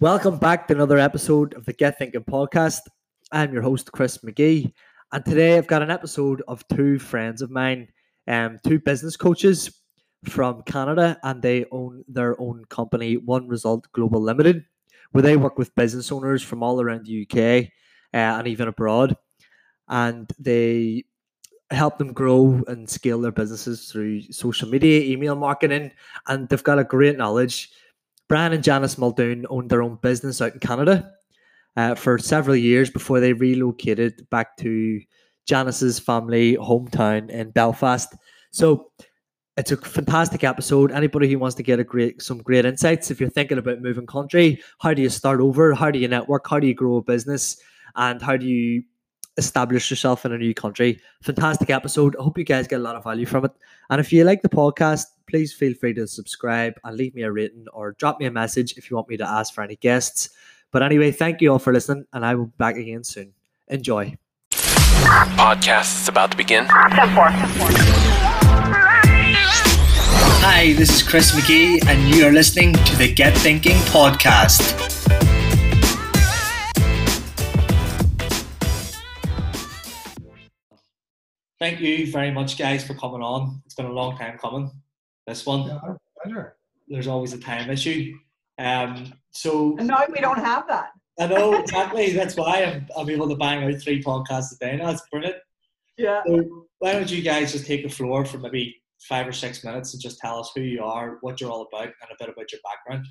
Welcome back to another episode of the Get Thinking podcast. I'm your host, Chris Magee, and today I've got an episode of two friends of mine, um, two business coaches from Canada, and they own their own company, One Result Global Limited, where they work with business owners from all around the UK uh, and even abroad, and they help them grow and scale their businesses through social media, email marketing, and they've got a great knowledge Brian and Janice Muldoon owned their own business out in Canada uh, for several years before they relocated back to Janice's family hometown in Belfast. So it's a fantastic episode. Anybody who wants to get great some great insights, if you're thinking about moving country, how do you start over? How do you network? How do you grow a business? And how do you establish yourself in a new country? Fantastic episode. I hope you guys get a lot of value from it. And if you like the podcast, please feel free to subscribe and leave me a rating or drop me a message if you want me to ask for any guests. But anyway, thank you all for listening, and I will be back again soon. Enjoy. Podcast is about to begin. Hi, this is Chris Magee, and you are listening to the Get Thinking podcast. Thank you very much, guys, for coming on. It's been a long time coming. This one, Yeah, pleasure. there's always a time issue. Um, so And now we don't have that. I know exactly. That's why I'm, I'm able to bang out three podcasts a day now. It's brilliant. Yeah. So why don't you guys just take the floor for maybe five or six minutes and just tell us who you are, what you're all about, and a bit about your background.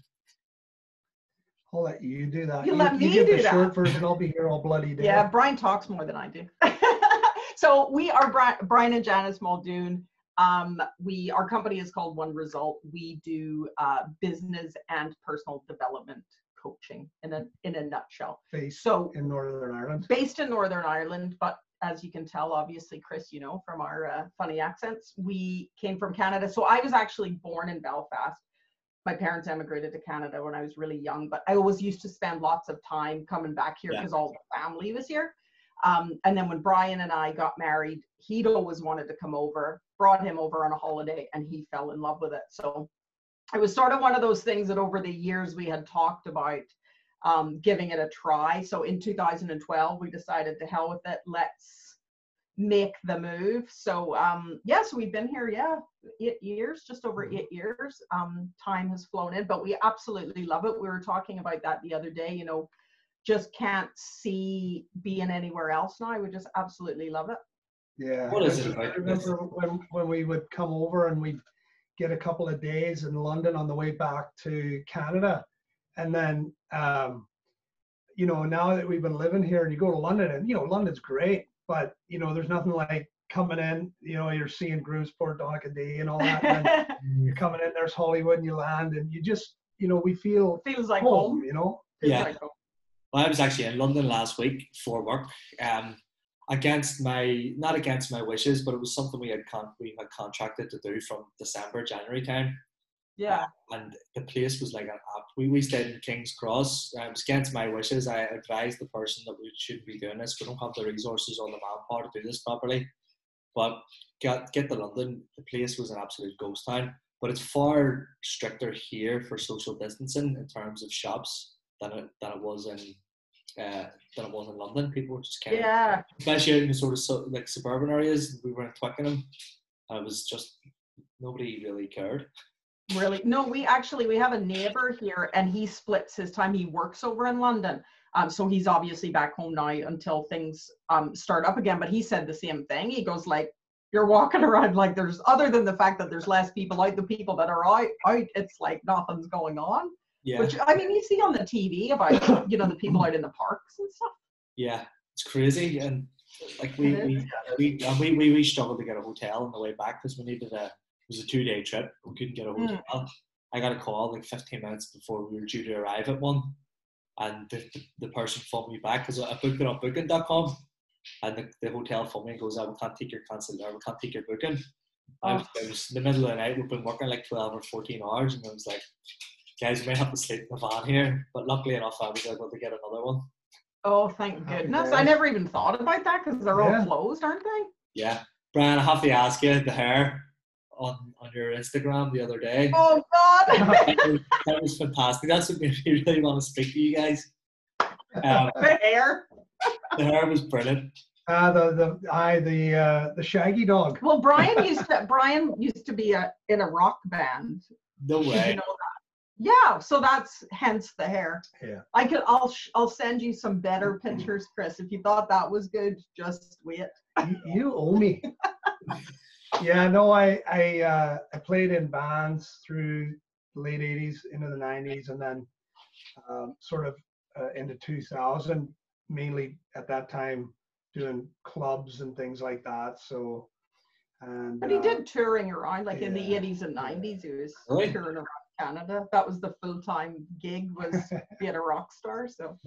I'll let you do that. You let me give do the that. short version. I'll be here all bloody day. Yeah, Brian talks more than I do. so we are Bri- Brian and Janice Muldoon. Um, we our company is called One Result. We do uh, business and personal development coaching in a in a nutshell. Based So in Northern Ireland. based in Northern Ireland, but as you can tell, obviously, Chris, you know from our uh, funny accents, we came from Canada. So I was actually born in Belfast. My parents emigrated to Canada when I was really young, but I always used to spend lots of time coming back here Yeah. because all the family was here. Um, and then when Brian and I got married, he'd always wanted to come over, brought him over on a holiday, and he fell in love with it. So it was sort of one of those things that over the years we had talked about um, giving it a try. So in 2012, we decided to hell with it. Let's make the move. So um, yeah, so we've been here, yeah, eight years, just over eight years. Um, time has flown in, but we absolutely love it. We were talking about that the other day. You know, just can't see being anywhere else now. We just absolutely love it. Yeah. What is I it about remember when, when we would come over and we'd get a couple of days in London on the way back to Canada. And then, um, you know, now that we've been living here and you go to London and, you know, London's great, but, you know, there's nothing like coming in, you know, you're seeing Groomsport, Donaghadee and all that. And you're coming in, there's Holywood and you land and you just, you know, we feel Feels like home, home. you know? Feels Yeah. like home. Well, I was actually in London last week for work. Um, against my not against my wishes, but it was something we had con- we had contracted to do from December January time. Yeah. and the place was like an app. We, we stayed in King's Cross. Um, it was against my wishes. I advised the person that we should be doing this. We don't have the resources or the manpower to do this properly. But get get to London, the place was an absolute ghost town. But it's far stricter here for social distancing in terms of shops than it than it was in uh, than it was in London. People were just kind of Yeah. especially in the sort of so, like suburban areas. We were in Twickenham, and it was just nobody really cared. Really? No, we actually we have a neighbor here, and he splits his time. He works over in London, um, so he's obviously back home now until things um start up again. But he said the same thing. He goes like, "You're walking around like there's other than the fact that there's less people out. The people that are out, out, it's like nothing's going on. Yeah, Which I mean, you see on the TV about you know the people out in the parks and stuff. yeah, it's crazy, and like we we we, we, we we struggled to get a hotel on the way back because we needed a it was a two day trip. We couldn't get a Mm. hotel. I got a call like 15 minutes before we were due to arrive at one, and the, the, the person phoned me back because I booked it on Booking.com, and the, the hotel phoned me and goes, "I we can't take your cancel or we can't take your booking." I was, Oh. it was in the middle of the night. We've been working like 12 or 14 hours, and I was like, "Guys, we may have to sleep in the van here." But luckily enough, I was able to get another one. Oh, thank Happy goodness! I never even thought about that because they're all closed, aren't they? Yeah, Brian, I have to ask you the hair on on your Instagram the other day. Oh God! that, was, that was fantastic. That's what made me really want to speak to you guys. Um, the hair. the hair was brilliant. Uh, the the I the uh, the Shaggy Dog. Well, Brian used to Brian used to be a in a rock band. No Did you way. know that? Yeah, so that's hence the hair. Yeah. I could I'll sh- I'll send you some better pictures, Chris. If you thought that was good, just wait. You, you owe me. yeah, no, I I uh, I played in bands through the late '80s into the '90s, and then um, sort of uh, into 2000, mainly at that time doing clubs and things like that. So, and But he uh, did touring around, like in the 80s and 90s. He was Really? touring around Canada. That was the full time gig was being a rock star. So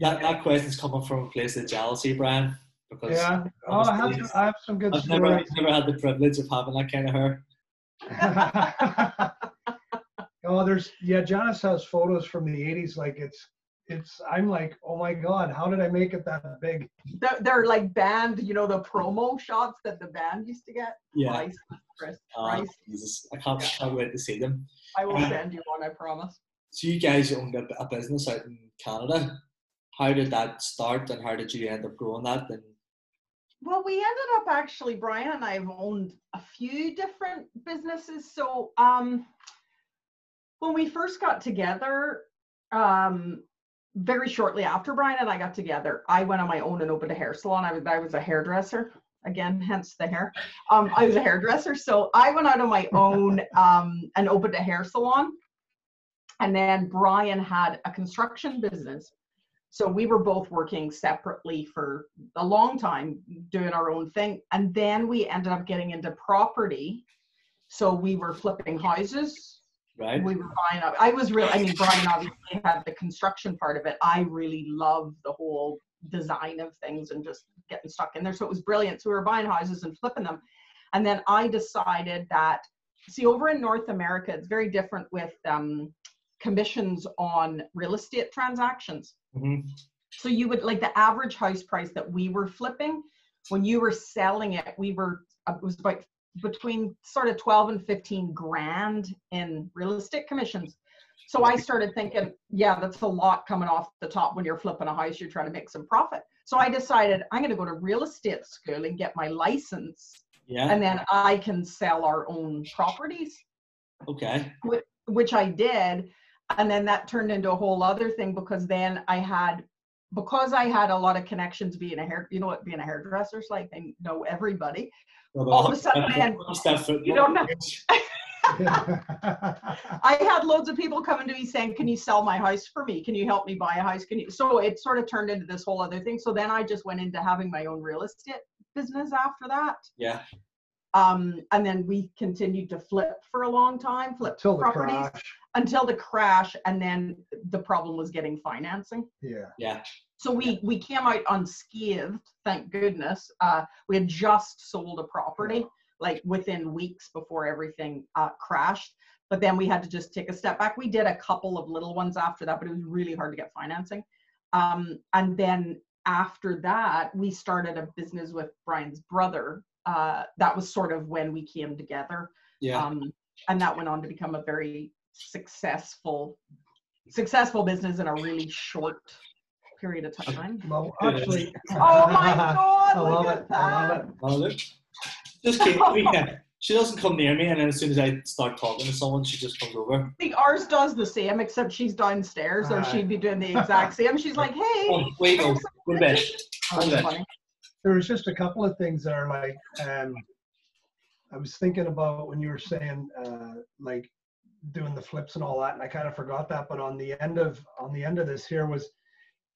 That that question's coming from a place of jealousy, Brian. Because Yeah. Oh, I have, honestly, I have some good I've never never had the privilege of having that kind of hair. oh, there's yeah. Janice has photos from the '80s. Like it's it's. I'm like, oh my god, how did I make it that big? they're, they're like band, you know, the promo shots that the band used to get. Yeah. Price, Chris, price. Jesus. I can't, can't wait to see them. I will Uh, send you one, I promise. So you guys owned a, a business out in Canada. How did that start, and how did you end up growing that? And Well, we ended up actually, Brian and I have owned a few different businesses. So um, when we first got together, um, very shortly after Brian and I got together, I went on my own and opened a hair salon. I was I was a hairdresser. Again, hence the hair. Um, I was a hairdresser. So I went out on my own um, and opened a hair salon. And then Brian had a construction business. So we were both working separately for a long time, doing our own thing. And then we ended up getting into property. So we were flipping houses. Right? We were buying up. I was really, I mean, Brian obviously had the construction part of it. I really love the whole design of things and just getting stuck in there. So it was brilliant. So we were buying houses and flipping them. And then I decided that, see, over in North America, it's very different with um, commissions on real estate transactions. Mhm. So you would like the average house price that we were flipping when you were selling it, we were uh, it was about between sort of 12 and 15 grand in real estate commissions. So I started thinking, yeah, that's a lot coming off the top when you're flipping a house, you're trying to make some profit. So I decided I'm going to go to real estate school and get my license, Yeah. and then I can sell our own properties okay. which I did. And then that turned into a whole other thing because then I had, because I had a lot of connections being a hair, you know what being a hairdresser's like, I know everybody. Well, All of a sudden, that- man, what's that foot- you don't know. I had loads of people coming to me saying, Can you sell my house for me? Can you help me buy a house? Can you? So it sort of turned into this whole other thing. So then I just went into having my own real estate business after that. Yeah. Um, and then we continued to flip for a long time, flip Till the properties crash. until the crash. And then the problem was getting financing. Yeah. Yeah. So we we came out unscathed, thank goodness. Uh, we had just sold a property like within weeks before everything uh, crashed. But then we had to just take a step back. We did a couple of little ones after that, but it was really hard to get financing. Um, and then after that, we started a business with Brian's brother. Uh, that was sort of when we came together Yeah. um, and that went on to become a very successful successful business in a really short period of time Well, actually. oh my god I love it. I love that. it. Oh, look. Just keep, we. She doesn't come near me, and then as soon as I start talking to someone, she just comes over. See, ours does the same except she's downstairs so Aye. she'd be doing the exact same she's like hey Oh, wait, no. Go to bed. Go to bed. There was just a couple of things there like um i was thinking about when you were saying uh like doing the flips and all that and i kind of forgot that but on the end of on the end of this here was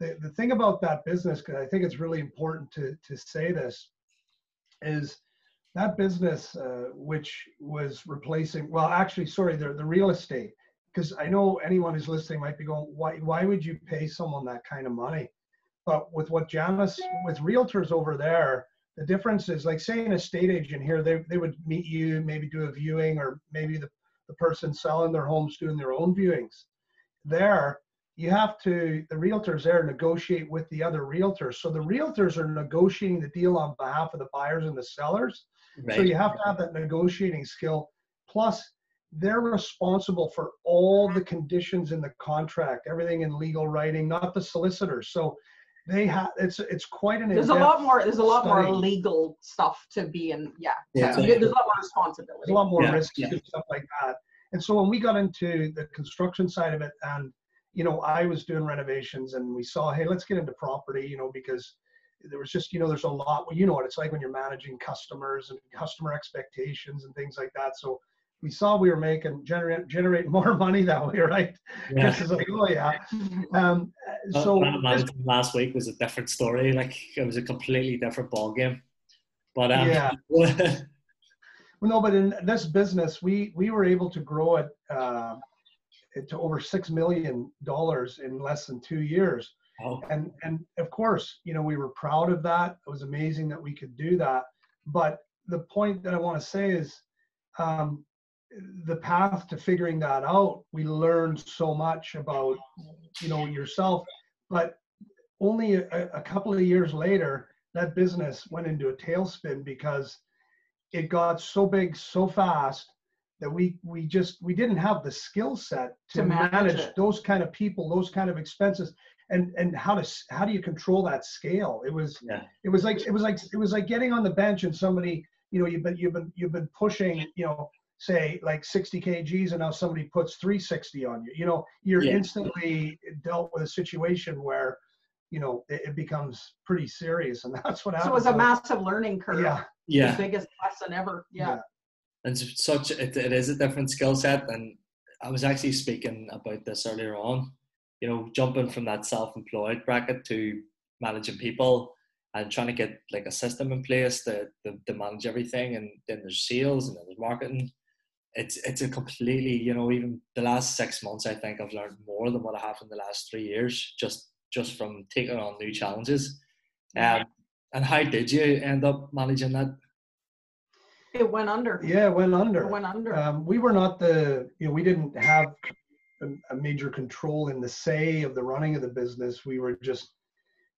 the, the thing about that business because i think it's really important to to say this is that business uh, which was replacing well actually sorry the, the real estate because i know anyone who's listening might be going why why would you pay someone that kind of money but with what Janice, with realtors over there, the difference is like say an estate agent here, they, they would meet you, maybe do a viewing, or maybe the, the person selling their homes doing their own viewings. There, you have to, the realtors there negotiate with the other realtors. So the realtors are negotiating the deal on behalf of the buyers and the sellers. So you have to have that negotiating skill. Plus, they're responsible for all the conditions in the contract, everything in legal writing, not the solicitors. So they have it's it's quite an There's a lot more. There's a lot more legal stuff to be in. Yeah. Yeah. So there's a lot more responsibility. there's a lot more Yeah, risks yeah. and stuff like that. And so when we got into the construction side of it, and you know, I was doing renovations, and we saw, hey, let's get into property, you know, because there was just, you know, there's a lot. Well, you know what it's like when you're managing customers and customer expectations and things like that. So we saw we were making generate generate more money that way, right? Yeah. Chris is like, oh yeah. Um, Uh, so Planet this- last week was a different story. Like it was a completely different ball game. But um, Yeah. Well, no, but in this business, we we were able to grow it uh, it to over six million dollars in less than two years, oh, and and of course, you know, we were proud of that. It was amazing that we could do that. But the point that I want to say is, um, the path to figuring that out, we learned so much about, you know, yourself. But only a, a couple of years later, that business went into a tailspin because it got so big so fast that we we just we didn't have the skill set to, To manage manage, those kind of people those kind of expenses and and how to how do you control that scale it was Yeah. it was like it was like it was like getting on the bench and somebody you know you've been you've been you've been pushing you know say like 60 kgs and now somebody puts 360 on you you know you're Yeah. instantly dealt with a situation where you know it, it becomes pretty serious and that's what happens. So happened it was a massive learning curve. yeah yeah. The biggest lesson ever. Yeah. and such it, it is a different skill set and i was actually speaking about this earlier on you know jumping from that self-employed bracket to managing people and trying to get like a system in place to, to, to manage everything and then there's sales and then there's marketing it's it's a completely you know even the last six months i think i've learned more than what i have in the last three years just just from taking on new challenges. Um, and how did you end up managing that? It went under. yeah it went under. It went under. um, we were not the you know we didn't have a, a major control in the say of the running of the business. We were just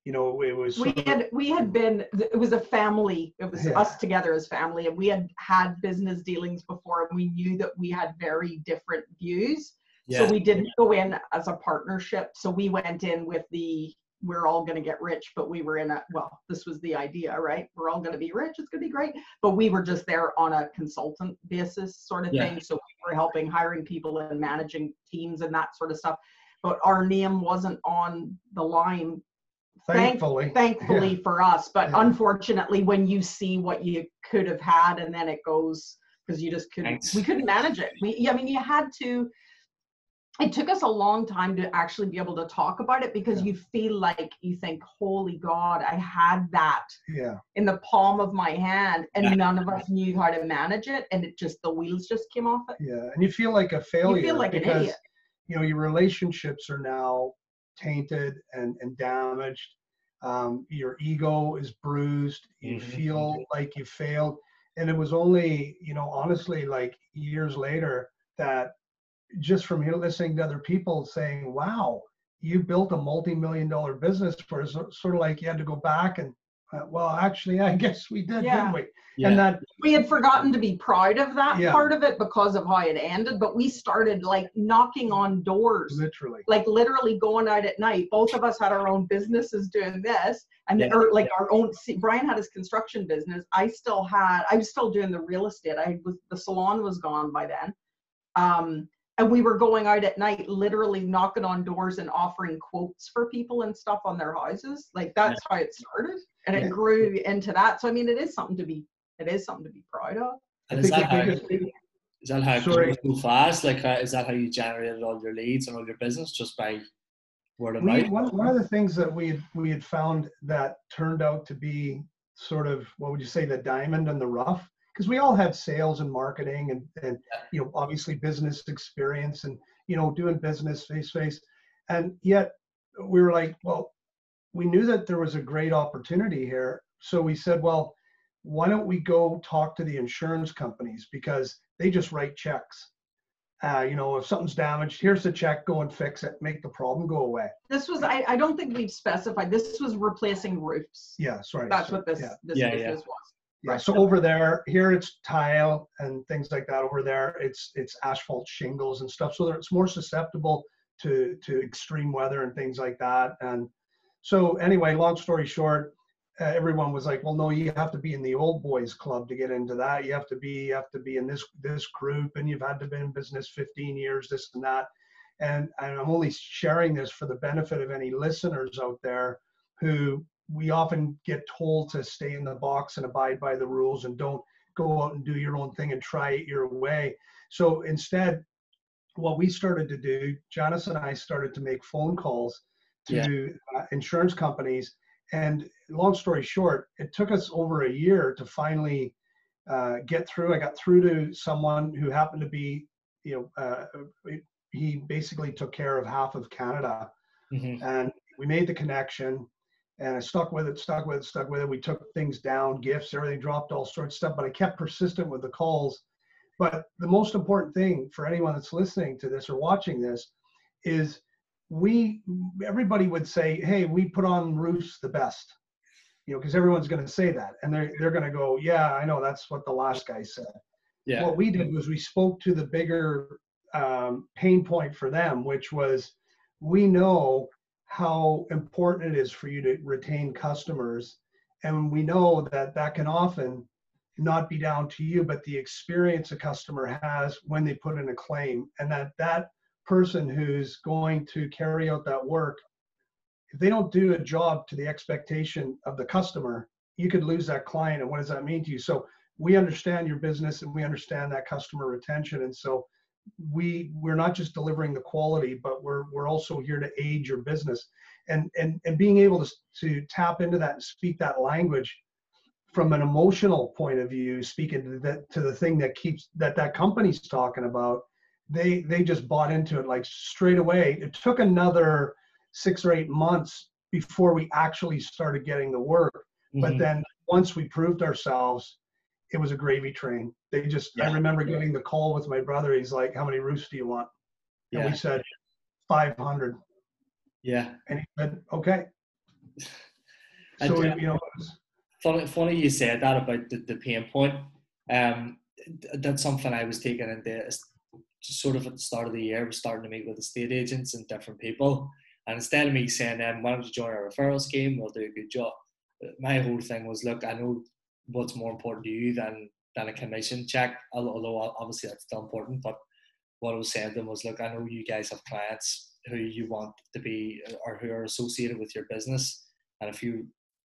you know it was we had we had been it was a family it was Yeah. us together as family and we had had business dealings before and we knew that we had very different views. So we didn't go in as a partnership. So we went in with the we're all going to get rich but we were in a well this was the idea right? We're all going to be rich it's going to be great but we were just there on a consultant basis sort of Yeah. thing. So we were helping hiring people and managing teams and that sort of stuff. But our name wasn't on the line thank- thankfully thankfully for us but Yeah. unfortunately when you see what you could have had and then it goes because you just couldn't Thanks. we couldn't manage it we i mean you had to it took us a long time to actually be able to talk about it because Yeah. you feel like you think holy god i had that yeah in the palm of my hand and Yeah. none of us knew how to manage it and it just the wheels just came off it yeah and you feel like a failure you feel like an idiot. you know your relationships are now tainted and and damaged. Um, your ego is bruised. You Mhm, feel like you failed. And it was only you know honestly like years later that just from here listening to other people saying wow you built a multi-million dollar business for sort of like you had to go back and uh, well actually i guess we did Yeah. didn't we Yeah. and that we had forgotten to be proud of that Yeah. part of it because of how it ended but we started like knocking on doors literally like literally going out at night. Both of us had our own businesses doing this, and Yeah. or like our own. see, Brian had his construction business. I still had. I was still doing the real estate. I was the salon was gone by then, um, and we were going out at night, literally knocking on doors and offering quotes for people and stuff on their houses. Like that's how it started, and it grew into that. So I mean, it is something to be. It is something to be proud of. And is that, the how, biggest- that how it Sorry. grew so fast? Like, how, is that how you generated all your leads and all your business just by word of we, mouth? one, one of the things that we had, we had found that turned out to be sort of what would you say the diamond in the rough because we all have sales and marketing and, and you know obviously business experience and you know doing business face to face and yet we were like well we knew that there was a great opportunity here so we said well why don't we go talk to the insurance companies because they just write checks uh, you know if something's damaged here's the check go and fix it make the problem go away This was. I, I don't think we've specified. This was replacing roofs. Yeah, sorry. That's so- what this Yeah, this Yeah, yeah. business was. Yeah. So over there, here it's tile and things like that. Over there, it's it's asphalt shingles and stuff. So that it's more susceptible to to extreme weather and things like that. And so anyway, long story short, uh, everyone was like, "Well, no, you have to be in the old boys club to get into that. You have to be you have to be in this this group, and you've had to be in business 15 years, this and that." And, and I'm only sharing this for the benefit of any listeners out there who we often get told to stay in the box and abide by the rules and don't go out and do your own thing and try it your way. So instead, what we started to do, Janice and I started to make phone calls to Yeah. uh, insurance companies. And long story short, it took us over a year to finally uh, get through. I got through to someone who happened to be, you know, uh, he basically took care of half of Canada Mhm. and we made the connection and I stuck with it, stuck with it, stuck with it. We took things down, gifts, everything dropped, all sorts of stuff, but I kept persistent with the calls. But the most important thing for anyone that's listening to this or watching this is we, everybody would say, hey, we put on roofs the best, you know, because everyone's going to say that. And they're, they're going to go, yeah, I know that's what the last guy said Yeah. what we did was we spoke to the bigger um, pain point for them, which was we know how important it is for you to retain customers. And we know that that can often not be down to you, but the experience a customer has when they put in a claim. And that that person who's going to carry out that work, if they don't do a job to the expectation of the customer, you could lose that client. And what does that mean to you? So we understand your business and we understand that customer retention and so we we're not just delivering the quality but we're we're also here to aid your business and and and being able to to tap into that and speak that language from an emotional point of view speaking to the to the thing that keeps that that company's talking about they they just bought into it like straight away. It took another 6 or 8 months before we actually started getting the work. But Mhm. then once we proved ourselves it was a gravy train. They just i remember getting the call with my brother. He's like how many roofs do you want? And yeah. we said 500 Yeah. and he said okay. And, so uh, you know was- Funny, funny you said that about the, the pain point. Um, that's something I was taking into just sort of at the start of the year, we're starting to meet with estate agents and different people. And instead of me saying, um, why don't you join our referral scheme? We'll do a good job. My whole thing was, look, I know what's more important to you than than a commission check, although obviously that's still important. But what I was saying to them was, look, I know you guys have clients who you want to be or who are associated with your business. And if you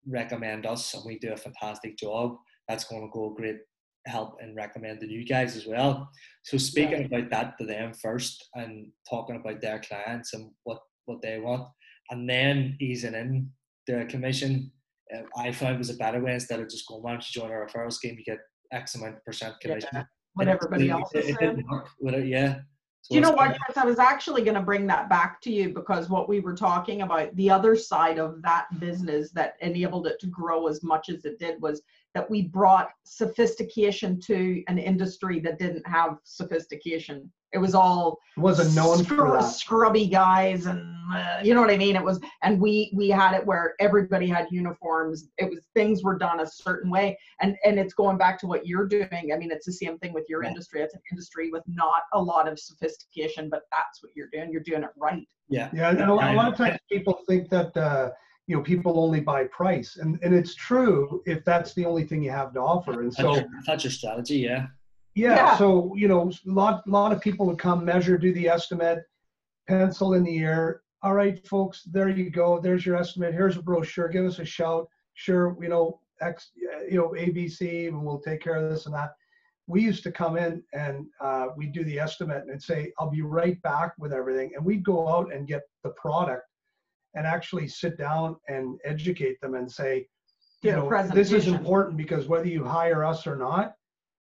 recommend us and we do a fantastic job, that's going to go a great help in recommending you guys as well. So speaking about that to them first and talking about their clients and what, what they want, and then easing in the commission, uh, I found was a better way instead of just going, why don't you join our referral scheme, you get X amount of percent commission. Yeah, what everybody it- else it, is it didn't work yeah. So Do you know what, Chris? I was actually going to bring that back to you because what we were talking about, the other side of that business that enabled it to grow as much as it did was that we brought sophistication to an industry that didn't have sophistication. It was all it wasn't known for scrub- that scrubby guys and uh, you know what I mean. It was, and we we had it where everybody had uniforms. It was things were done a certain way, and and it's going back to what you're doing. I mean, it's the same thing with your Yeah. industry. It's an industry with not a lot of sophistication, but that's what you're doing. You're doing it right. yeah. Yeah, and a lot, a lot of times people think that uh, you know people only buy price, and and it's true if that's the only thing you have to offer. And so that's your strategy, yeah. Yeah, Yeah. so you know, a lot lot of people would come measure, do the estimate, pencil in the air. All right, folks, there you go. There's your estimate. Here's a brochure. Give us a shout. Sure, you know X, you know ABC, and we'll take care of this and that. We used to come in and uh, we'd do the estimate and say, I'll be right back with everything. And we'd go out and get the product and actually sit down and educate them and say, you know, this is important because whether you hire us or not,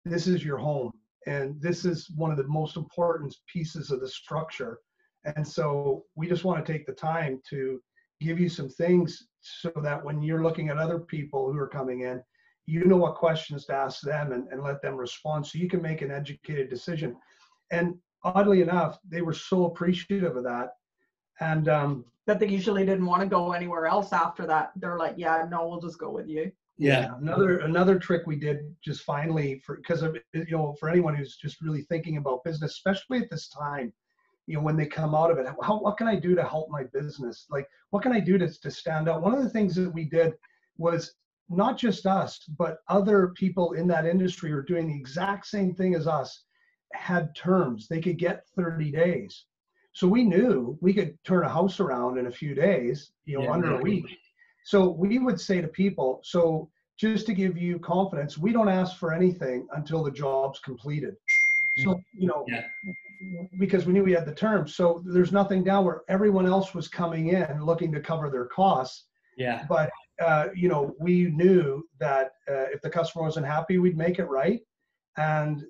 this is your home. And this is one of the most important pieces of the structure. And so we just want to take the time to give you some things so that when you're looking at other people who are coming in, you know what questions to ask them and, and let them respond so you can make an educated decision. And oddly enough, they were so appreciative of that. And um, That they usually didn't want to go anywhere else after that. They're like, yeah, no, we'll just go with you. Yeah. Another another trick we did just finally for because of you know for anyone who's just really thinking about business, especially at this time, you know when they come out of it, how, what can I do to help my business? Like what can I do to to stand out? One of the things that we did was not just us, but other people in that industry are doing the exact same thing as us had terms. They could get 30 days. So we knew we could turn a house around in a few days, you know, Yeah, under a week. So we would say to people, so just to give you confidence, we don't ask for anything until the job's completed. So, you know, Yeah. because we knew we had the terms. So there's nothing down where everyone else was coming in looking to cover their costs Yeah. but uh, you know we knew that uh, if the customer wasn't happy we'd make it right and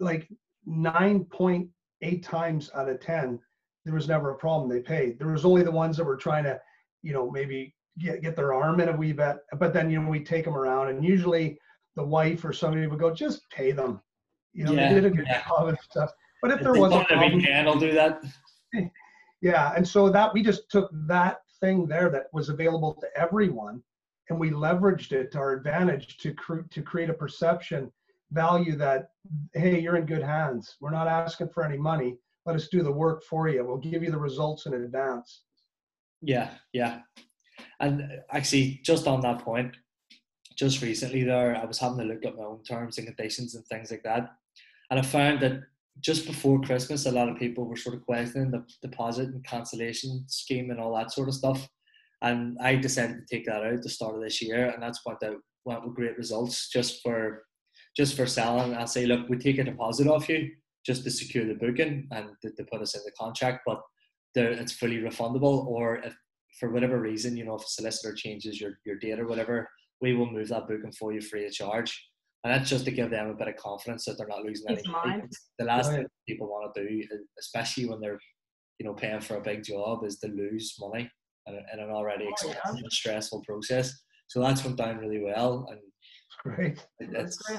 like 9.8 times out of 10 there was never a problem they paid there was only the ones that were trying to you know maybe get, get their arm in a wee bit but then you know we take them around and usually the wife or somebody would go just pay them you know Yeah, they did a good yeah. job and stuff but if If there was a want to be problem can, I'll do that. yeah, and so that we just took that thing there that was available to everyone, and we leveraged it to our advantage to cre- to create a perception value that hey, you're in good hands. We're not asking for any money. Let us do the work for you. We'll give you the results in advance. Yeah, yeah. And uh, actually, just on that point, just recently there, I was having to look at my own terms and conditions and things like that. And I found that just before Christmas, a lot of people were sort of questioning the deposit and cancellation scheme and all that sort of stuff. And I decided to take that out at the start of this year, and that's what out went with great results just for just for selling. I say, look, we take a deposit off you just to secure the booking and to, to put us in the contract, but it's fully refundable. Or if for whatever reason, you know, if a solicitor changes your, your date or whatever, we will move that booking for you free of charge. And that's just to give them a bit of confidence that they're not losing any Peace money. The last Right. thing people want to do, especially when they're, you know, paying for a big job, is to lose money in, in an already Oh, yeah. expensive and stressful process. So that's went down really well, and Great. That's great.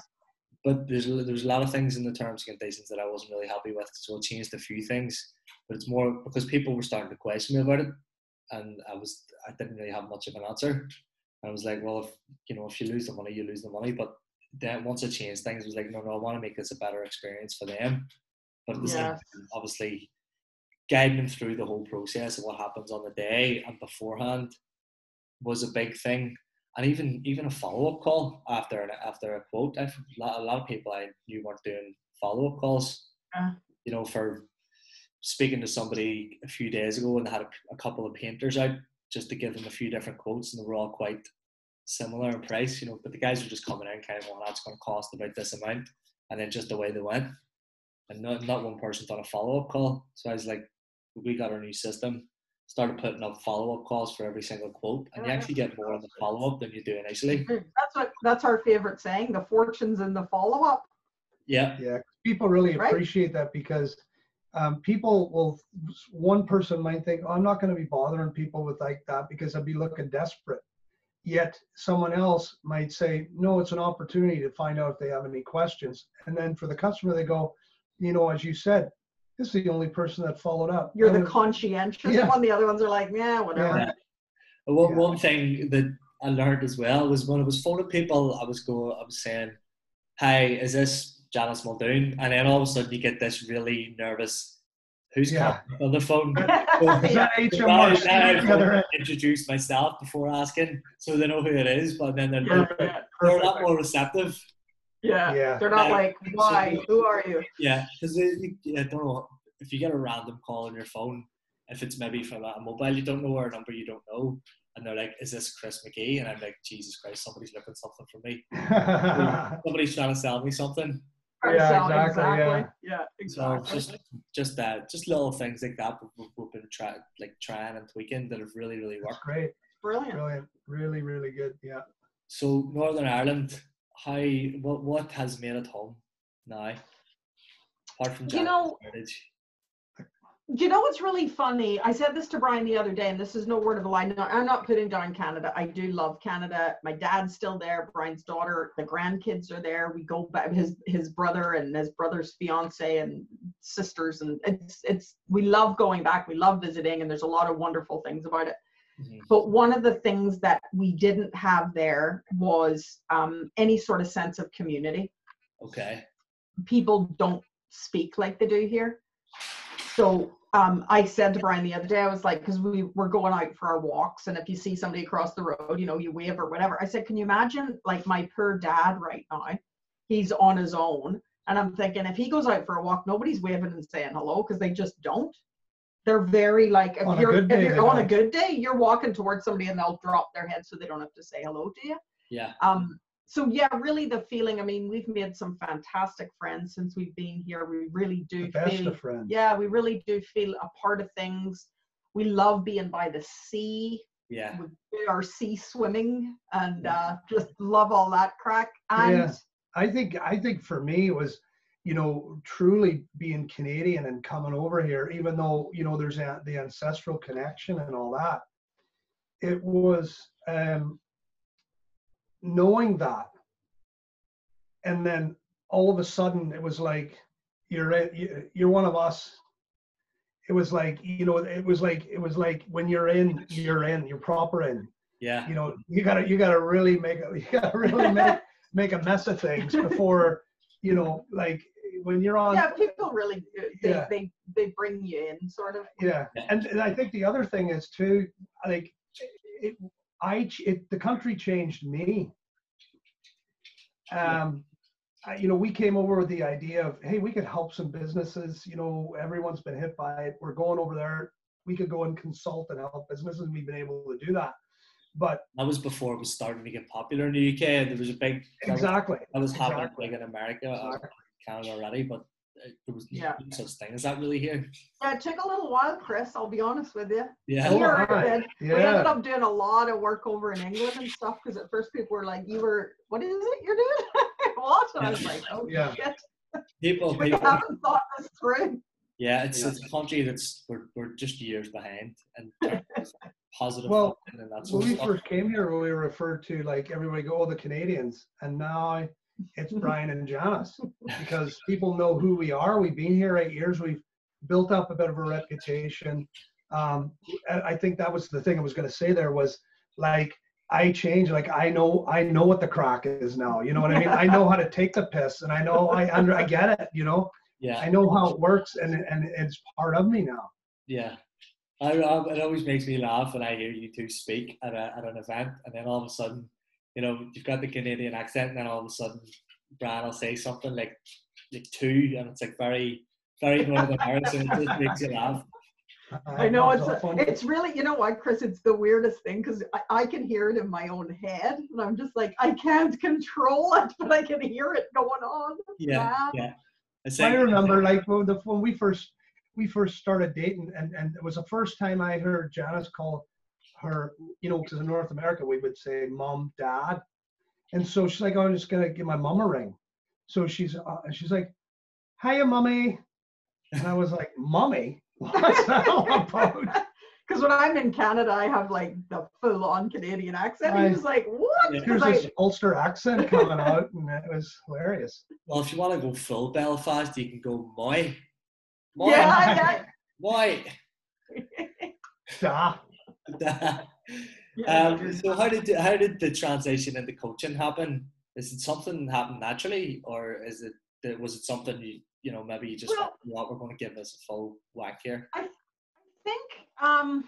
but there's there's a lot of things in the terms and conditions that I wasn't really happy with, so I changed a few things. But it's more because people were starting to question me about it, and I was I didn't really have much of an answer. And I was like, well, if you know if you lose the money, you lose the money. But then once I changed things, I was like, no, no, I want to make this a better experience for them. But at the same time, obviously, guiding them through the whole process of what happens on the day and beforehand was a big thing and even even a follow up call after an, after a quote. I've, a lot, a lot of people I knew weren't doing follow up calls. Yeah. You know, for speaking to somebody a few days ago and they had a, a couple of painters out just to give them a few different quotes, and they were all quite similar in price. You know, but the guys were just coming in kind of going, "That's going to cost about this amount," and then just the way they went, and not not one person done a follow up call. So I was like, we got our new system started putting up follow up calls for every single quote, and you oh, actually get more on the follow up than you do initially. Hmm, that's what that's our favorite saying. The fortunes in the follow up. Yeah, Yeah, people really Right? appreciate that because um, people will. One person might think, oh, "I'm not going to be bothering people with like that because I'd be looking desperate." Yet someone else might say, "No, it's an opportunity to find out if they have any questions." And then for the customer, they go, "You know, as you said, this is the only person that followed up." You're I the conscientious Yeah. one. The other ones are like, yeah, whatever. Yeah. But One, Yeah. one thing that I learned as well was when I was phoning people, I was go, I was saying, "Hi, is this Janice Muldoon?" And then all of a sudden, you get this really nervous, "Who's Yeah. calling on the phone?" Is Yeah. that So HMR now- now Steve I've the other end? introduced myself before asking, so they know who it is. But then they're, Yeah, they're, yeah, they're a lot more receptive. yeah. Yeah. They're not Yeah. like, why? Who are you? Yeah, because I don't know if you get a random call on your phone, if it's maybe from a mobile you don't know or a number you don't know, and they're like, "Is this Chris Magee?" and I'm like, "Jesus Christ, somebody's looking something for me. Somebody's trying to sell me something." Trying Yeah, sell- exactly, yeah. Yeah, So just just that, just little things like that we've, we've been try, like trying and tweaking that have really really That's worked. great. Brilliant. Brilliant. Really, really good. Yeah. So Northern Ireland, how what what has made it home now? Apart from You know- Heritage. You know what's really funny? I said this to Brian the other day, and this is no word of a lie. No, I'm not putting down Canada. I do love Canada. My dad's still there. Brian's daughter, the grandkids are there. We go back. His his brother and his brother's fiance and sisters, and it's it's we love going back. We love visiting, and there's a lot of wonderful things about it. Mhm. But one of the things that we didn't have there was um, any sort of sense of community. Okay. People don't speak like they do here. So um, I said to Brian the other day, I was like, because we were going out for our walks, and if you see somebody across the road, you know, you wave or whatever. I said, can you imagine like my poor dad right now? He's on his own. And I'm thinking, if he goes out for a walk, nobody's waving and saying hello because they just don't. They're very like, if On you're, if day, you're on a don't. good day, you're walking towards somebody and they'll drop their head so they don't have to say hello to you. Yeah. Um, so yeah, really the feeling. I mean, we've made some fantastic friends since we've been here. We really The do best feel, of friends. yeah, we really do feel a part of things. We love being by the sea. Yeah. We do our sea swimming and uh, just love all that crack. And Yeah. I think I think for me it was, you know, truly being Canadian and coming over here, even though you know there's a, the ancestral connection and all that. It was um, knowing that, and then all of a sudden it was like you're in- you- you're one of us. It was like you know it was like it was like when you're in you're in you're proper in Yeah. you know you gotta you gotta really make a you gotta really make make a mess of things before you know like when you're on yeah, people really. Uh, they, Yeah. they they bring you in, sort of. yeah Yeah. and, and i think the other thing is too like it i it the country changed me um I, you know we came over with the idea of hey we could help some businesses you know everyone's been hit by it we're going over there we could go and consult and help businesses we've been able to do that but That was before it was starting to get popular in the UK. and There was a big that was- exactly that was happening exactly. big in America, uh, Exactly. Canada already, but there was Yeah. no such thing as that really here. Yeah, it took a little while, Chris. I'll be honest with you. Yeah. Oh, Here hi. it did. We ended up doing a lot of work over in England and stuff because at first people were like, "You were what is it you're doing? what?" And I was like, "Oh Yeah. shit, People, we people, haven't thought this through." yeah, it's, Yeah. it's a country that's we're, we're just years behind and positive Well, and that sort when we first came here, we were referred to like everybody go, oh, the Canadians, and now it's Brian and Janice because people know who we are. We've been here eight years. We've built up a bit of a reputation. Um, I think that was the thing I was going to say. There was like I changed. Like I know I know what the crack is now. You know what I mean? I know how to take the piss, and I know I under I get it. You know Yeah, I know how it works, and and it's part of me now. yeah. I, I, it always makes me laugh when I hear you two speak at, a, at an event, and then all of a sudden, you know, you've got the Canadian accent, and then all of a sudden, Brian will say something like like two, and it's like very, very Northern Irish, and it just makes you laugh. I know it's all funny. it's really you know what, Chris? It's the weirdest thing because I, I can hear it in my own head, and I'm just like I can't control it, but I can hear it going on. It's Yeah, yeah. I remember like when, the, when we first we first started dating, and and it was the first time I heard Janice call her, you know, because in North America we would say mom, dad, and so she's like, oh, I'm just gonna give my mom a ring. So she's uh, she's like, hiya, mummy, and I was like, mummy, what's that all about? Because when I'm in Canada, I have like the full on Canadian accent. Right. He's just like, what? Yeah. 'Cause There's I- this Ulster accent coming out, and it was hilarious. Well, if you want to go full Belfast, you can go Moy. Moy. yeah, Moy. Da. yeah. um, so how did how did the transition into coaching happen? Is it something that happened naturally, or is it was it something you you know maybe you just Well- thought, what we're going to give this a full whack here? I, think um,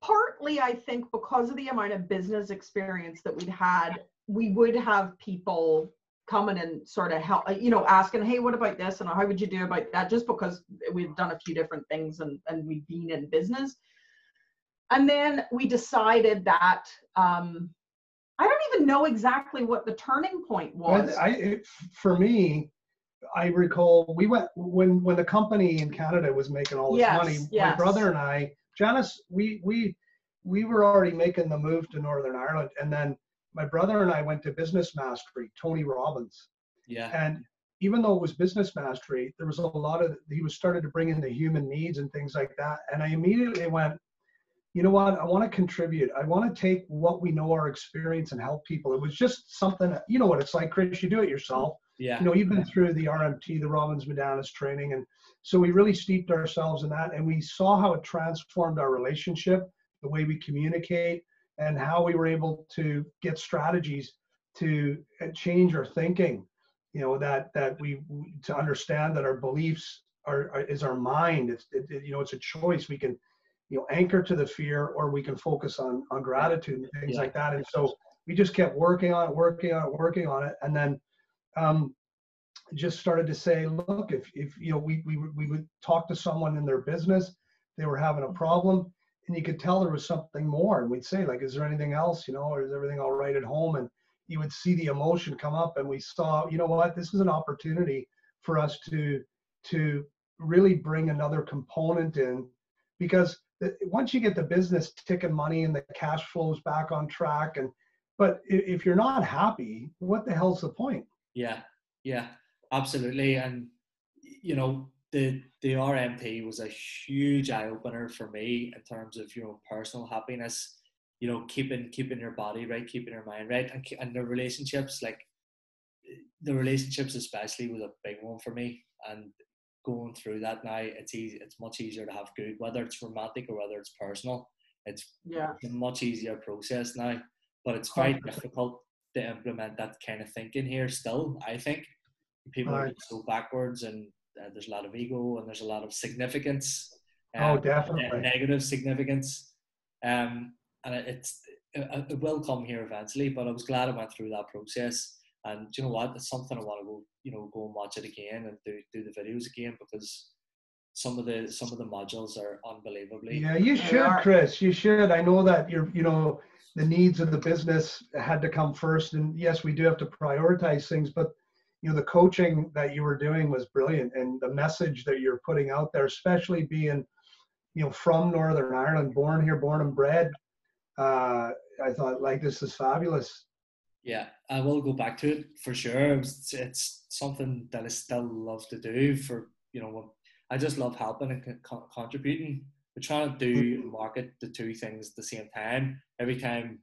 partly I think because of the amount of business experience that we'd had, we would have people coming and sort of help, you know, asking, hey, what about this? And how would you do about that? Just because we've done a few different things and, and we've been in business. And then we decided that um, I don't even know exactly what the turning point was. I, it, for me, I recall we went when when the company in Canada was making all this Yes, money. My brother and I, Janice, we we we were already making the move to Northern Ireland, and then my brother and I went to Business Mastery, Tony Robbins, Yeah, and even though it was Business Mastery, there was a lot of he was started to bring in the human needs and things like that, and I immediately went. You know what? I want to contribute. I want to take what we know, our experience, and help people. It was just something. You know what it's like, Chris. You do it yourself yeah, you know, you've been through the RMT, the Robbins Madanes training, and so we really steeped ourselves in that, and we saw how it transformed our relationship the way we communicate, and how we were able to get strategies to uh, change our thinking. You know that that we to understand that our beliefs are, are is our mind. It's it, it, you know it's a choice. We can you know anchor to the fear, or we can focus on on gratitude and things Yeah. like that. And so we just kept working on it, working on it, working on it, and then um, just started to say, look, if if you know we we would- we would talk to someone in their business, they were having a problem, and you could tell there was something more, and we'd say like, is there anything else, you know, or is everything all right at home? And you would see the emotion come up, and we saw, you know what, this is an opportunity for us to to really bring another component in, because once you get the business ticking money and the cash flows back on track, and but if you're not happy, what the hell's the point? Yeah, yeah, absolutely. And you know, the the RMP was a huge eye opener for me in terms of you know personal happiness. You know, keeping keeping your body right, keeping your mind right, and and the relationships like the relationships especially was a big one for me. And going through that now, it's easy. It's much easier to have good, whether it's romantic or whether it's personal. It's Yeah. a much easier process now, but it's very 100%. difficult to implement that kind of thinking here still. I think people are Right. just so backwards, and uh, there's a lot of ego and there's a lot of significance. Oh, um, ne- definitely. negative significance, um, and it, it's it, it will come here eventually. But I was glad I went through that process, and do you know what? It's something I want to go, you know, go and watch it again and do do the videos again because some of the some of the modules are unbelievably Yeah, you should, are. Chris. You should. I know that you're, you know, the needs of the business had to come first. And yes, we do have to prioritize things, but you know, the coaching that you were doing was brilliant. And the message that you're putting out there, especially being, you know, from Northern Ireland, born here, born and bred, uh, I thought like this is fabulous. Yeah, I will go back to it for sure. It's, it's something that I still love to do. For you know, I just love helping and con- contributing. We're trying to do mm-hmm. and market the two things at the same time. Every time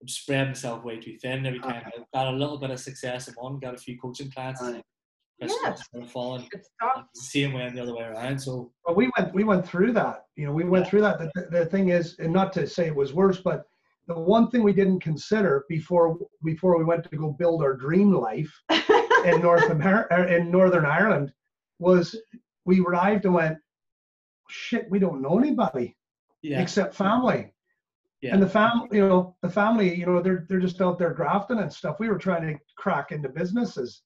I'm spreading myself way too thin. Every uh-huh. time I've got a little bit of success in one, got a few coaching clients. Yeah. starts sort of falling the same way and the other way around. So But we went we went through that. You know, we went Yeah. through that. The, the thing is, and not to say it was worse, but the one thing we didn't consider before before we went to go build our dream life in North America er, in Northern Ireland was we arrived and went, shit, we don't know anybody yeah, except family. yeah, And the family, you know, the family, you know, they're they're just out there grafting and stuff. We were trying to crack into businesses,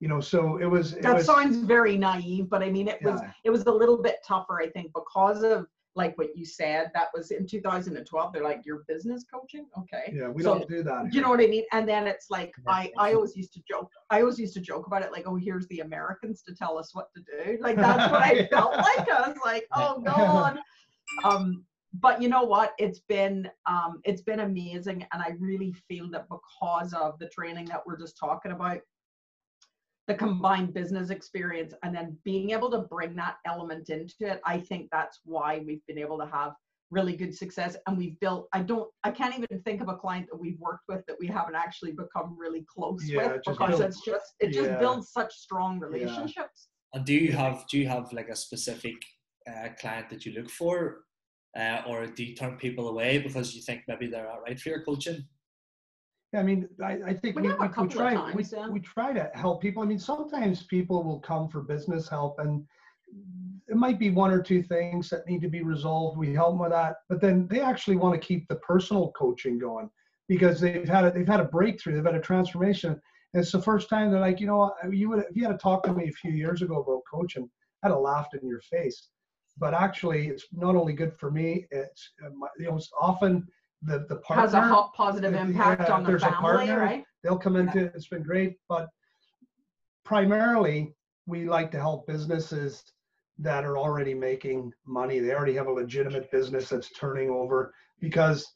you know. So it was. It that was, sounds very naive, but I mean, it was it was a little bit tougher, I think, because of like what you said. That was in 2012. They're like, "Your business coaching, okay." Yeah, we So, don't do that. You know what I mean? And then it's like Yeah, I, I always used to joke. I always used to joke about it, like, "Oh, here's the Americans to tell us what to do." Like that's what I felt like. I was like, "Oh God." Um, but you know what? It's been um, it's been amazing, and I really feel that because of the training that we're just talking about, the combined business experience, and then being able to bring that element into it, I think that's why we've been able to have really good success and we've built i don't i can't even think of a client that we've worked with that we haven't actually become really close Yeah, with it because builds- it's just it just yeah. builds such strong relationships And do you have do you have like a specific uh, client that you look for, uh, or do you turn people away because you think maybe they're not right for your coaching? I mean, I, I think We we, we, we couple of try times, we, yeah. we try to help people. I mean, sometimes people will come for business help, and it might be one or two things that need to be resolved. We help them with that, but then they actually want to keep the personal coaching going because they've had a, they've had a breakthrough, they've had a transformation. And it's the first time they're like, you know, you would if you had to talk to me a few years ago about coaching, I'd have laughed in your face. But actually, it's not only good for me. It's uh, you know, it's often the the partner has a hot positive impact yeah, on the family partner, right they'll come into it. It's been great, but primarily we like to help businesses that are already making money. They already have a legitimate business that's turning over because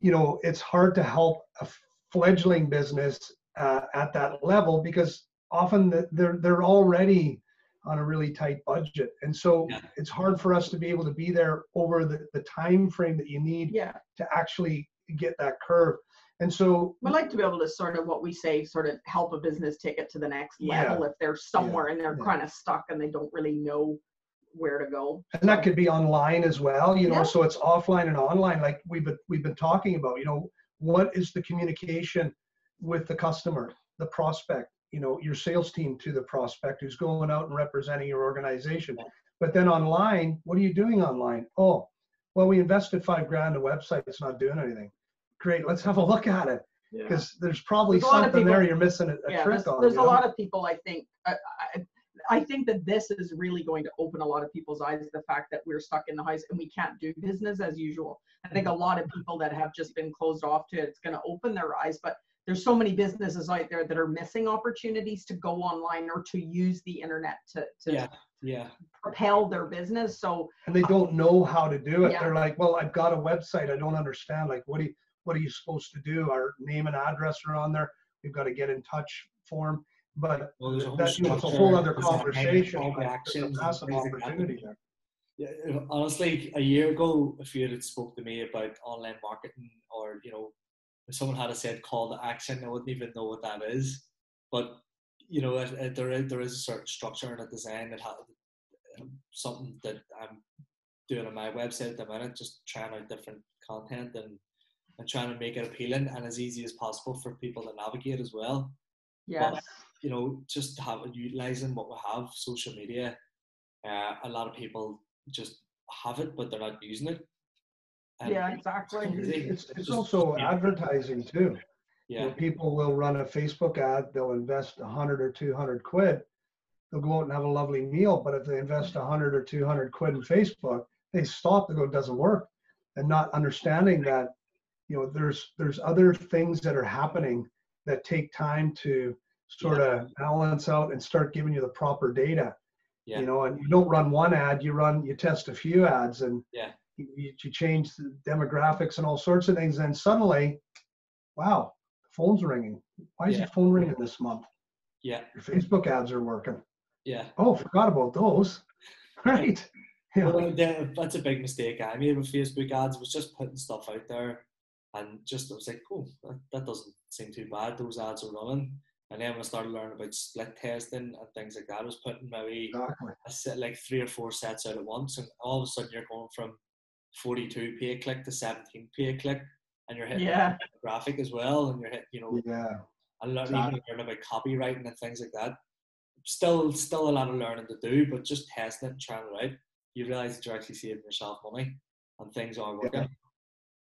you know it's hard to help a fledgling business uh, at that level because often the- they're they're already on a really tight budget and so Yeah. it's hard for us to be able to be there over the, the time frame that you need yeah to actually get that curve and so we like to be able to sort of what we say sort of help a business take it to the next Yeah. level if they're somewhere and they're yeah. kind of stuck and they don't really know where to go. and that could be online as well you know Yeah. so it's offline and online like we've been, we've been talking about you know what is the communication with the customer the prospect you know your sales team to the prospect who's going out and representing your organization. But then online what are you doing online? Oh well we invested five grand in a website. It's not doing anything. Great let's have a look at it. Because there's probably There's a lot of something there you're missing a, a yeah, trick there's, on there's a know? lot of people I think I, I, I think that this is really going to open a lot of people's eyes the fact that we're stuck in the house and we can't do business as usual. I think mm-hmm. a lot of people that have just been closed off to it, it's going to open their eyes. But there's so many businesses out there that are missing opportunities to go online or to use the internet to, to Yeah, yeah, propel their business. So and they don't know how to do it. Yeah. They're like, well, I've got a website. I don't understand. Like, what do you, what are you supposed to do? Our name and address are on there. We've got to get in touch form. But Well, there's a whole you know, it's a whole other there's a hang- conversation. call to but There's actions a massive things like that. opportunity there. Yeah, honestly, a year ago, if you had spoke to me about online marketing or you know, if someone had a said call to action, I wouldn't even know what that is. But you know, it, it, there is there is a certain structure and a design that has something that I'm doing on my website at the minute, just trying out different content and and trying to make it appealing and as easy as possible for people to navigate as well yes, you know, just have utilizing what we have, social media. Uh, a lot of people just have it, but they're not using it. And yeah, exactly. crazy. It's, it's just- also yeah. advertising too. You know, Yeah, people will run a Facebook ad. They'll invest a hundred or two hundred quid. They'll go out and have a lovely meal. But if they invest a hundred or two hundred quid in Facebook, they stop. They go, it doesn't work, and not understanding that, you know, there's there's other things that are happening that take time to sort of balance out and start giving you the proper data. yeah, You know, and you don't run one ad. You run you test a few ads and Yeah. You, you change the demographics and all sorts of things. And suddenly, wow, the phone's ringing. Why is Yeah. your phone ringing this month? yeah, Your Facebook ads are working. yeah. Oh, forgot about those. Right. Yeah. Well, that's a big mistake I made with Facebook ads. Was just putting stuff out there, and just I was like, oh, that, that doesn't seem too bad. Those ads are running. And then when I started learning about split testing and things like that, I was putting maybe Exactly. a set like three or four sets out at once, and all of a sudden you're going from 42p a click to 17p a click, and you're hitting Yeah. the graphic as well, and you're hitting, you know, Yeah. and learn, Exactly. even learn about copywriting and things like that. Still, still a lot of learning to do, but just testing it and trying it out, you realize that you're actually saving yourself money, and things are working.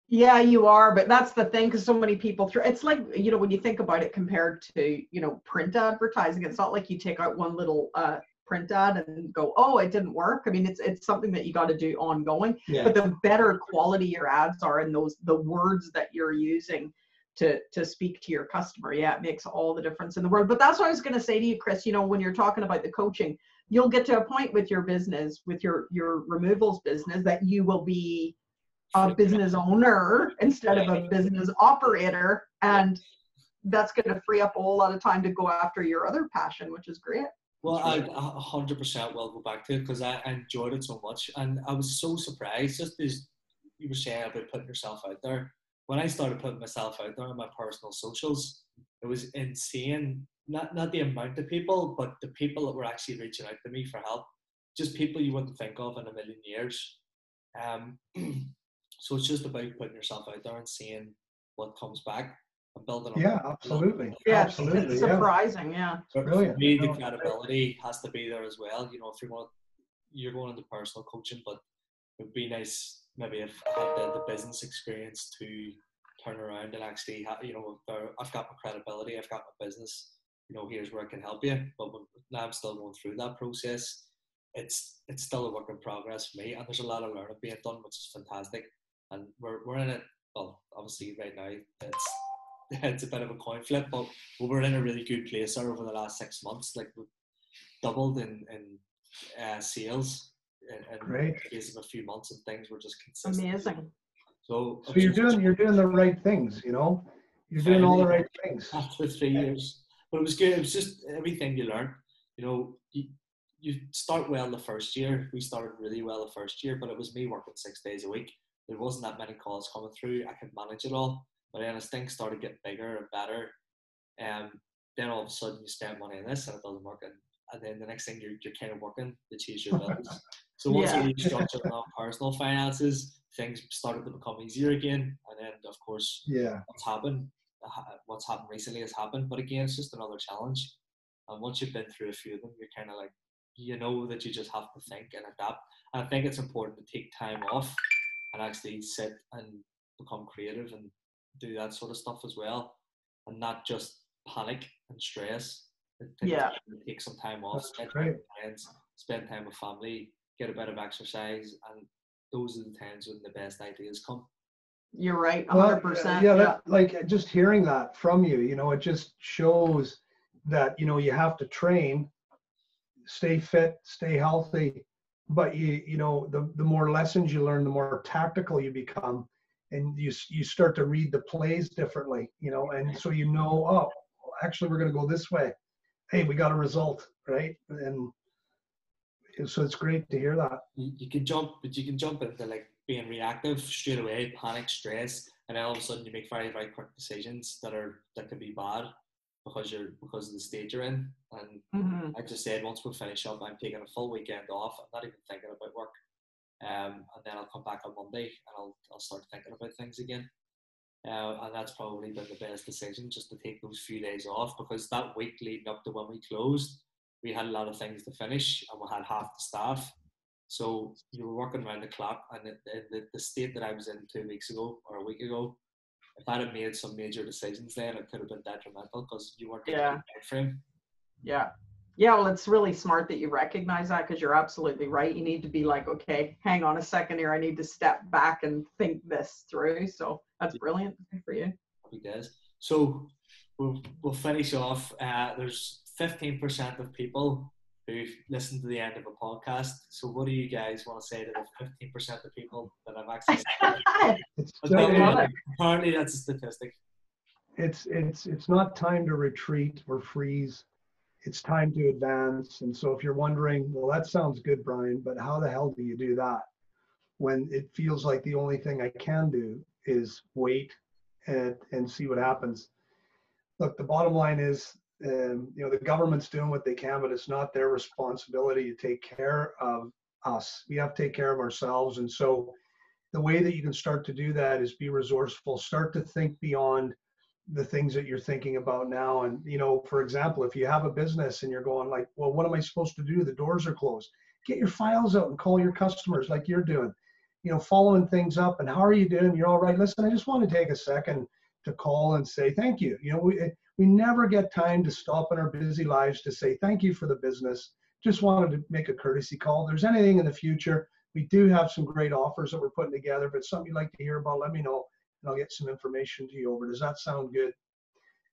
Yeah, you are, but that's the thing because so many people through it's like, you know, when you think about it compared to, you know, print advertising, it's not like you take out one little uh print ad and go, "Oh, it didn't work." I mean, it's it's something that you got to do ongoing. Yeah, But the better quality your ads are and those the words that you're using to to speak to your customer, yeah, it makes all the difference in the world. But that's what I was going to say to you, Chris, you know, when you're talking about the coaching, you'll get to a point with your business, with your your removals business that you will be a business owner instead of a business operator and that's going to free up a whole lot of time to go after your other passion which is great Well, I a hundred percent will go back to it because I, I enjoyed it so much, and I was so surprised. Just as you were saying about putting yourself out there, when I started putting myself out there on my personal socials, it was insane. Not not the amount of people, but the people that were actually reaching out to me for help. Just people you wouldn't think of in a million years. Um, so it's just about putting yourself out there and seeing what comes back building. up Yeah, absolutely. yeah it's, absolutely. it's yeah. surprising yeah but Brilliant. For me, the credibility has to be there as well. You know, if you want, going, you're going into personal coaching, but it would be nice maybe if I had the, the business experience to turn around and actually, ha- you know, if there- I've got my credibility, I've got my business. You know, here's where I can help you. But when, now I'm still going through that process. It's it's still a work in progress for me, and there's a lot of learning being done, which is fantastic. And we're we're in it. Well, obviously, right now it's it's a bit of a coin flip, but we're in a really good place there over the last six months. Like we've doubled in in uh, sales in, in Great. the space of a few months, and things were just consistent. amazing So, So you're doing you're doing the right things, you know. You're doing all the right things. after three years, but it was good. It was just everything you learn. You know, you, you start well the first year. We started really well the first year, but it was me working six days a week. There wasn't that many calls coming through. I could manage it all. But then as things started getting bigger and better, um, then all of a sudden you spend money on this and it doesn't work. And and then the next thing you're, you're kind of working to chase your bills. so once Yeah. you restructure on personal finances, things started to become easier again. And then, of course, Yeah. what's happened, what's happened recently has happened. But again, it's just another challenge. And once you've been through a few of them, you're kind of like, you know that you just have to think and adapt. And I think it's important to take time off and actually sit and become creative and do that sort of stuff as well, and not just panic and stress. It takes Yeah. time to take some time off, That's spend time with friends, spend time with family, get a bit of exercise, and those are the times when the best ideas come. You're right, Well, hundred uh, percent. yeah, Yeah. that, like just hearing that from you, you know, it just shows that you know you have to train, stay fit, stay healthy, but you you know the the more lessons you learn, the more tactical you become, and you you start to read the plays differently, you know, and so you know, oh, actually we're going to go this way. Hey, we got a result, right? And so it's great to hear that. you, you can jump, but you can jump into like being reactive straight away, panic, stress, and then all of a sudden you make very, very quick decisions that are that could be bad because you're because of the state you're in. And Mhm. I just said once we finish up, I'm taking a full weekend off. I'm not even thinking about work. Um, and then I'll come back on Monday and I'll I'll start thinking about things again. Uh, and that's probably been the best decision, just to take those few days off because that week leading up to when we closed, we had a lot of things to finish and we had half the staff. So you were working around the clock, and the, the, the state that I was in two weeks ago or a week ago, if I'd have made some major decisions then, it could have been detrimental because you weren't in Yeah. time frame. Yeah. Yeah, well, it's really smart that you recognize that because you're absolutely right. You need to be like, okay, hang on a second here. I need to step back and think this through. So that's brilliant Good for you. Happy days. So we'll, we'll finish off. Uh, there's 15% of people who listen to the end of a podcast. So what do you guys want to say to the 15% of people that have access? I'll still- tell you, love it. apparently that's a statistic. it's it's it's not time to retreat or freeze it's time to advance. And so if you're wondering well that sounds good brian but how the hell do you do that when it feels like the only thing i can do is wait and and see what happens? Look the bottom line is um, you know the government's doing what they can but it's not their responsibility to take care of us. We have to take care of ourselves. And so the way that you can start to do that is be resourceful. Start to think beyond the things that you're thinking about now. And you know for example if you have a business and you're going like well what am i supposed to do? The doors are closed. Get your files out and call your customers like you're doing. You know following things up and how are you doing? You're all right. Listen i just want to take a second to call and say thank you. You know we we never get time to stop in our busy lives to say thank you for the business. Just wanted to make a courtesy call. If there's anything in the future we do have some great offers that we're putting together it's something you'd like to hear about let me know and I'll get some information to you over. Does that sound good?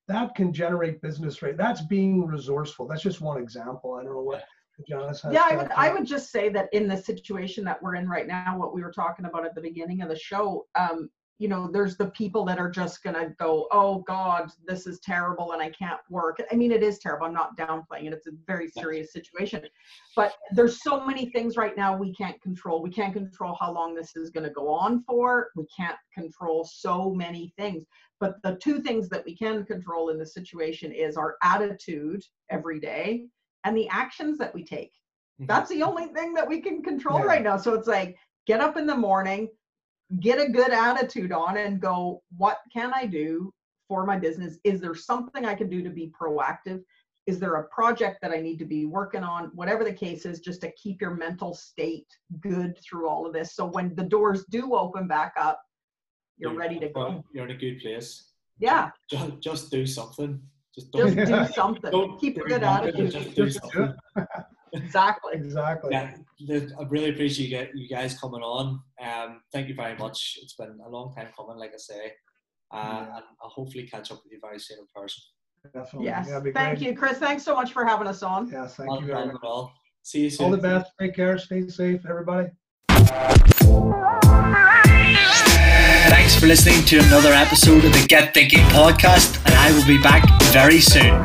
That can generate business rate. That's being resourceful. That's just one example. I don't know what Janice has. yeah, I would I would just say that in the situation that we're in right now, what we were talking about at the beginning of the show, um, you know, there's the people that are just gonna go, oh God, this is terrible and I can't work. I mean, it is terrible. I'm not downplaying it. It's a very serious situation. But there's so many things right now we can't control. We can't control how long this is gonna go on for. We can't control so many things. But the two things that we can control in the situation is our attitude every day and the actions that we take. Mm-hmm. That's the only thing that we can control Yeah. right now. So it's like get up in the morning, get a good attitude on and go, what can I do for my business? Is there something I can do to be proactive? Is there a project that I need to be working on? Whatever the case is, just to keep your mental state good through all of this. So when the doors do open back up, you're ready to go. You're in a good place. Yeah, Just, just do something. Just just don't. do something. don't Keep a good attitude. Just do something. Exactly. Exactly. Yeah, I really appreciate you, get, you guys coming on. Um, thank you very much. It's been a long time coming, like I say. Uh, Yeah. And I'll hopefully catch up with you very soon in person. Definitely. Yes. Yeah, Thank great. you, Chris. Thanks so much for having us on. Yes, thank Not you very much. all. See you soon. All the best. Take care. Stay safe, everybody. Thanks for listening to another episode of the Get Thinking podcast, and I will be back very soon.